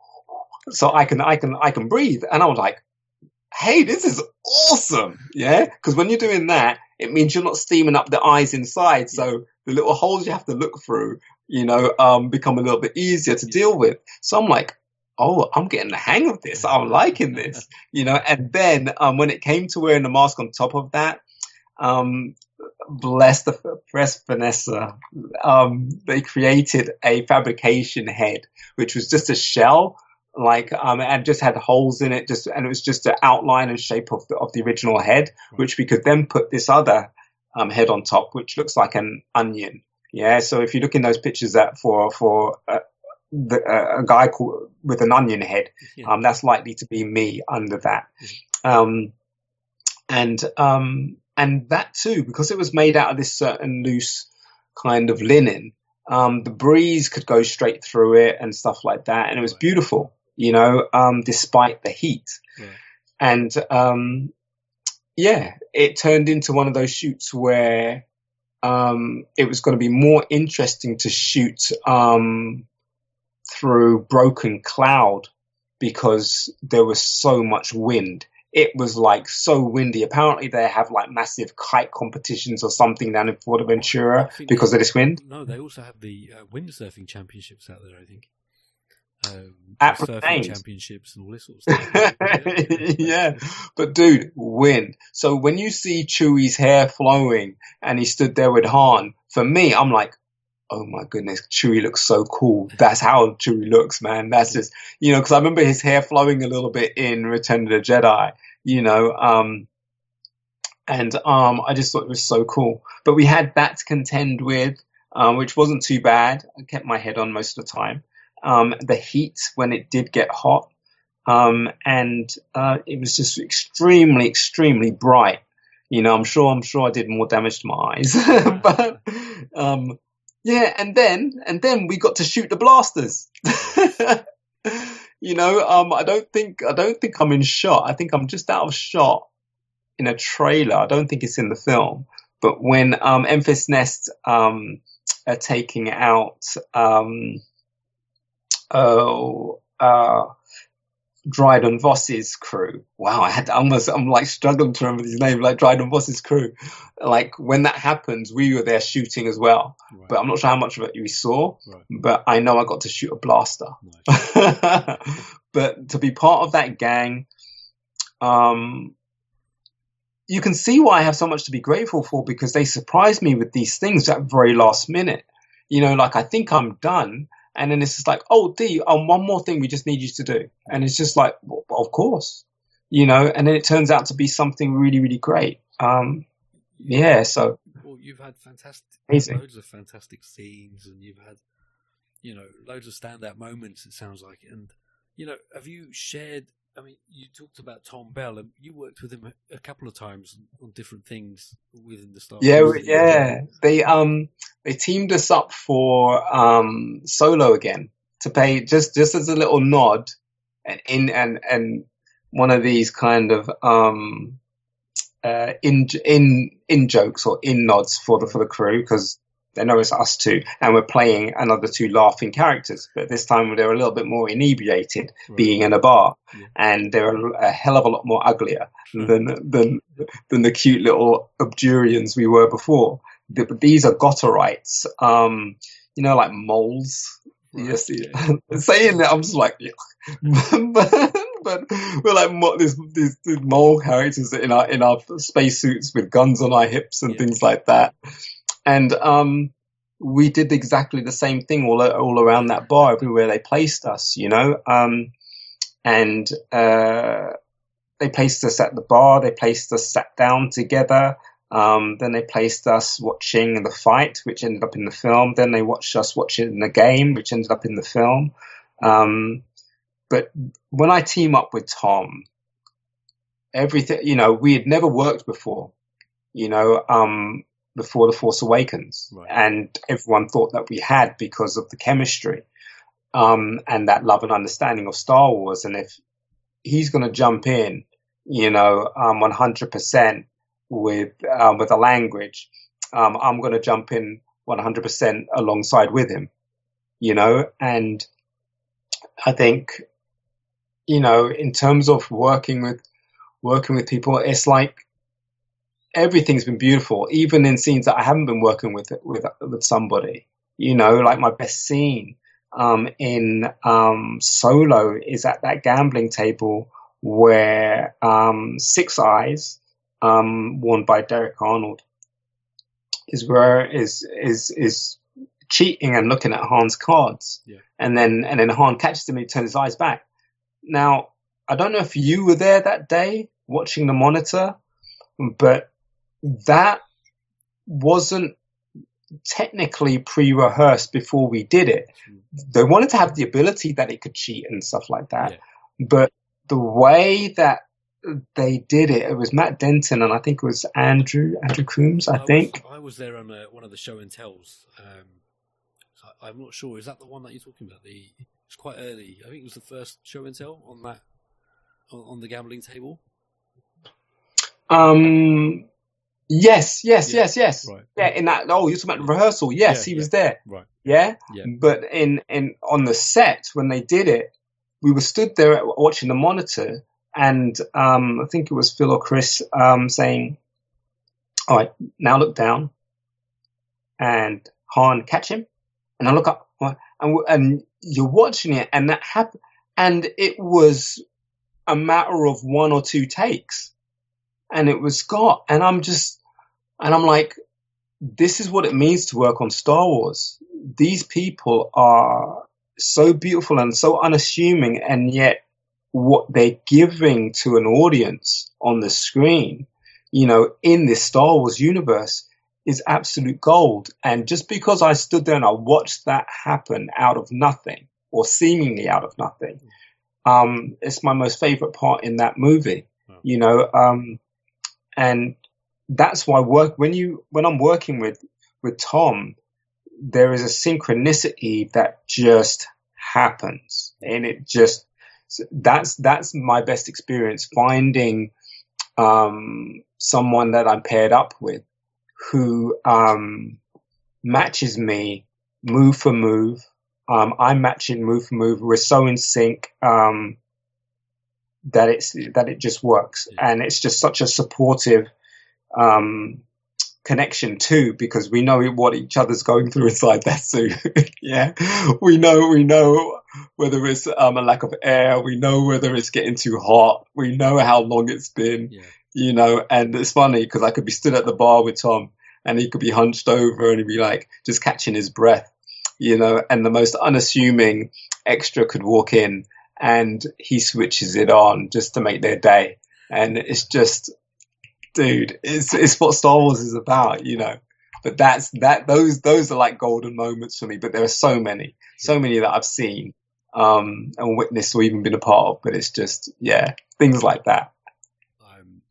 so I can, I can, I can breathe. And I was like, hey, this is awesome. Yeah. Cause when you're doing that, it means you're not steaming up the eyes inside. So the little holes you have to look through, you know, um, become a little bit easier to deal with. So I'm like, oh, I'm getting the hang of this. I'm liking this, you know, and then, um, when it came to wearing the mask on top of that, um, bless the press Vanessa. Um, they created a fabrication head, which was just a shell, like um, and just had holes in it, just and it was just the outline and shape of the of the original head, which we could then put this other um, head on top, which looks like an onion. Yeah, so if you look in those pictures that for for uh, the, uh, a guy called, with an onion head, Yeah. um, that's likely to be me under that. Um, and um, and that too, because it was made out of this certain loose kind of linen, um, the breeze could go straight through it and stuff like that, and it was beautiful, you know, um, despite the heat. Right. And um, yeah, it turned into one of those shoots where um, it was going to be more interesting to shoot um, through broken cloud because there was so much wind. It was like so windy. Apparently, they have like massive kite competitions or something down in Fuerteventura because of this wind. No, they also have the uh, windsurfing championships out there. I think. Um, At surfing championships and all this sort of stuff. yeah, but dude, win. So when you see Chewie's hair flowing and he stood there with Han, for me, I'm like, oh my goodness, Chewie looks so cool. That's how Chewie looks, man. That's just, you know, because I remember his hair flowing a little bit in Return of the Jedi, you know, um, and um, I just thought it was so cool. But we had that to contend with, um, which wasn't too bad. I kept my head on most of the time. Um, the heat when it did get hot, um, and uh, it was just extremely, extremely bright. You know, I'm sure, I'm sure I did more damage to my eyes, but um, yeah. And then, and then we got to shoot the blasters. you know, um, I don't think, I don't think I'm in shot. I think I'm just out of shot in a trailer. I don't think it's in the film. But when um, Nest um, are taking out um, oh, uh, Dryden Voss's crew. Wow, I had to almost, I'm like struggling to remember his name, like Dryden Voss's crew. Like when that happens, we were there shooting as well. Right. But I'm not sure how much of it we saw, right. but I know I got to shoot a blaster. Nice. but to be part of that gang, um, you can see why I have so much to be grateful for because they surprised me with these things at very last minute. You know, like I think I'm done and then it's just like, oh, D, um, one more thing we just need you to do. And it's just like, well, of course, you know, and then it turns out to be something really, really great. Um, yeah, so. Well, you've had fantastic, amazing. loads of fantastic scenes and you've had, you know, loads of standout moments, it sounds like. And, you know, have you shared I mean, you talked about Tom Bell, and you worked with him a, couple of times on different things within the Star Yeah, yeah. They um they teamed us up for um Solo again to pay just just as a little nod, and in and and one of these kind of um uh in in in jokes or in nods for the for the crew because they know it's us two, and we're playing another two laughing characters. But this time they're a little bit more inebriated, right. being in a bar, yeah. and they're a hell of a lot more uglier than than than the cute little Abjurians we were before. But these are Gotterites, um, you know, like moles. Right. Yes, yeah. saying that I'm just like, but, but we're like these, these, these mole characters in our in our spacesuits with guns on our hips and yeah. things like that and um, we did exactly the same thing all all around that bar, everywhere they placed us, you know. Um, and uh, they placed us at the bar. They placed us sat down together. Um, then they placed us watching the fight, which ended up in the film. Then they watched us watching the game, which ended up in the film. Um, but when I team up with Tom, everything, you know, we had never worked before. You know, um, before The Force Awakens. Right. And everyone thought that we had because of the chemistry um, and that love and understanding of Star Wars. And if he's going to jump in, you know, um, 100% with, um, with the language, um, I'm going to jump in 100% alongside with him, you know, and I think, you know, in terms of working with, working with people, it's like, everything's been beautiful, even in scenes that I haven't been working with with with somebody. You know, like my best scene um, in um, Solo is at that gambling table where um, Six Eyes, um, worn by Derek Arnold, is where is is is cheating and looking at Han's cards, yeah. and then and then Han catches him and he turns his eyes back. Now, I don't know if you were there that day watching the monitor, but that wasn't technically pre-rehearsed before we did it. They wanted to have the ability that it could cheat and stuff like that, yeah. but the way that they did it, it was Matt Denton and I think it was Andrew Andrew Coombs. I, I think was, I was there on a, one of the show and tells. Um, I, am not sure. Is that the one that you're talking about? The it's quite early. I think it was the first show and tell on that on, on the gambling table. Um, Yes, yes, yeah. yes, yes. Right. Yeah, in that. Oh, you're talking about the rehearsal. Yes, yeah, he was there. Right. Yeah? yeah. But in in on the set when they did it, we were stood there watching the monitor, and um, I think it was Phil or Chris um, saying, "All right, now look down, and Han catch him, and I look up, and and you're watching it, and that happened, and it was a matter of one or two takes." and it was Scott. And I'm just, and I'm like, this is what it means to work on Star Wars. These people are so beautiful and so unassuming, and yet what they're giving to an audience on the screen you know, in this Star Wars universe is absolute gold. And just because I stood there and I watched that happen out of nothing or seemingly out of nothing, um, it's my most favorite part in that movie, you know, um, and that's why work when you when I'm working with with Tom, there is a synchronicity that just happens, and it just that's that's my best experience finding um, someone that I'm paired up with who um, matches me move for move. Um, I'm matching move for move. We're so in sync um, that it's that it just works, and it's just such a supportive um, connection too, because we know what each other's going through inside that suit. yeah, we know we know whether it's um, a lack of air, we know whether it's getting too hot, we know how long it's been. Yeah. You know, and it's funny because I could be stood at the bar with Tom and he could be hunched over and he'd be like just catching his breath, you know, and the most unassuming extra could walk in and he switches it on just to make their day. And it's just, dude, it's it's what Star Wars is about, you know. But that's that those those are like golden moments for me. But there are so many, so many that I've seen um, and witnessed or even been a part of. But it's just yeah, things like that. I'm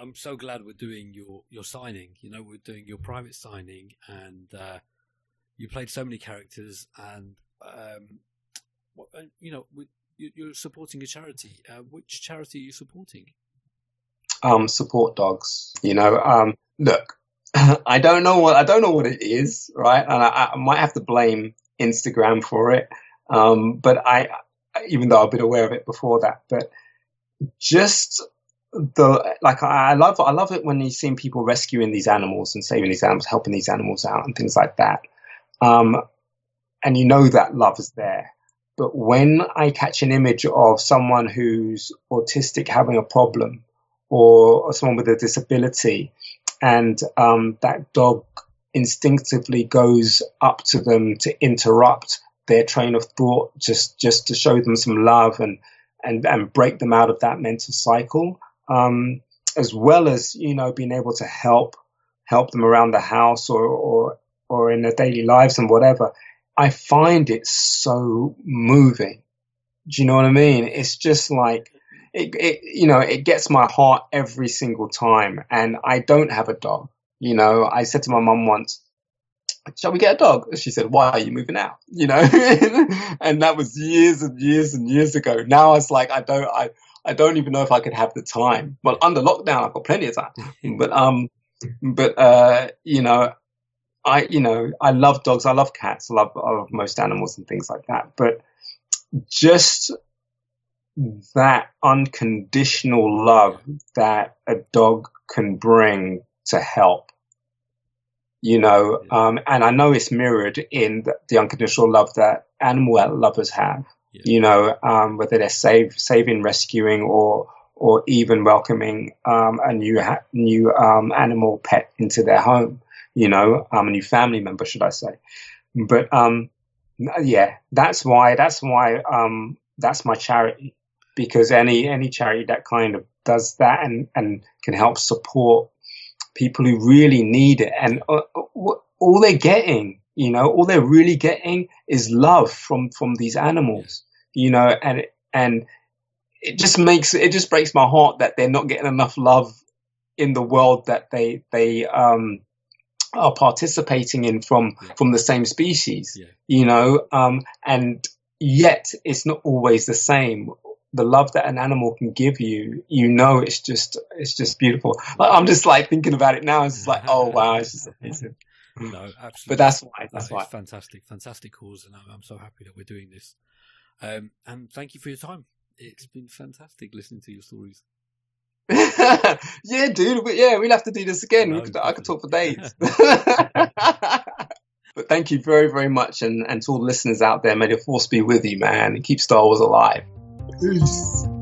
I'm so glad we're doing your your signing. You know, we're doing your private signing, and uh, you played so many characters, and um, you know, you're supporting a charity. Uh, which charity are you supporting? Um, support dogs. You know, um, look, I don't know what I don't know what it is, right? And I, I might have to blame Instagram for it. Um, but I, even though I've been aware of it before that, but just the like I love I love it when you see people rescuing these animals and saving these animals, helping these animals out and things like that. Um, and you know that love is there. But when I catch an image of someone who's autistic having a problem or, someone with a disability, and um, that dog instinctively goes up to them to interrupt their train of thought, just just to show them some love and and and break them out of that mental cycle, um, as well as you know being able to help help them around the house or or or in their daily lives and whatever. I find it so moving. Do you know what I mean? It's just like it, it, you know, it gets my heart every single time. And I don't have a dog. You know, I said to my mum once, shall we get a dog? She said, why are you moving out? You know, and that was years and years and years ago. Now it's like, I don't, I, I don't even know if I could have the time. Well, under lockdown, I've got plenty of time, but, um, but, uh, you know, I, you know, I love dogs. I love cats. I love, I love most animals and things like that. But just that unconditional love that a dog can bring to help. You know, um, and I know it's mirrored in the, the unconditional love that animal lovers have. Yeah. You know, um, whether they're save, saving, rescuing, or or even welcoming um, a new ha- new um, animal pet into their home. You know, um, a new family member, should I say? But um, yeah, that's why that's why that's my charity because any any charity that kind of does that and and can help support people who really need it and uh, uh all they're getting you know all they're really getting is love from from these animals you know and and it just makes it just breaks my heart that they're not getting enough love in the world that they they um are participating in from yeah. from the same species yeah. you know um and yet it's not always the same the love that an animal can give you, you know, it's just, it's just beautiful. I'm just like thinking about it now. It's just like, oh wow, it's just amazing. No, absolutely. But that's why. That's why. Fantastic, fantastic cause, and I'm, I'm, so happy that we're doing this. Um, and thank you for your time. It's been fantastic listening to your stories. yeah, dude. Yeah, we'll have to do this again. No, could, I could talk for days. but thank you very, very much, and, and to all the listeners out there, may the force be with you, man, and keep Star Wars alive. É isso.